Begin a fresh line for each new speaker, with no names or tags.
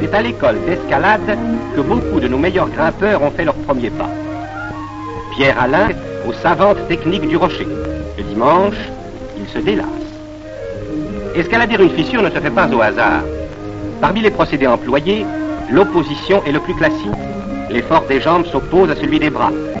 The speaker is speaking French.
C'est à l'école d'escalade que beaucoup de nos meilleurs grimpeurs ont fait leurs premiers pas. Pierre Alain aux savantes techniques du rocher. Le dimanche, il se délasse. Escalader une fissure ne se fait pas au hasard. Parmi les procédés employés, l'opposition est le plus classique. L'effort des jambes s'oppose à celui des bras.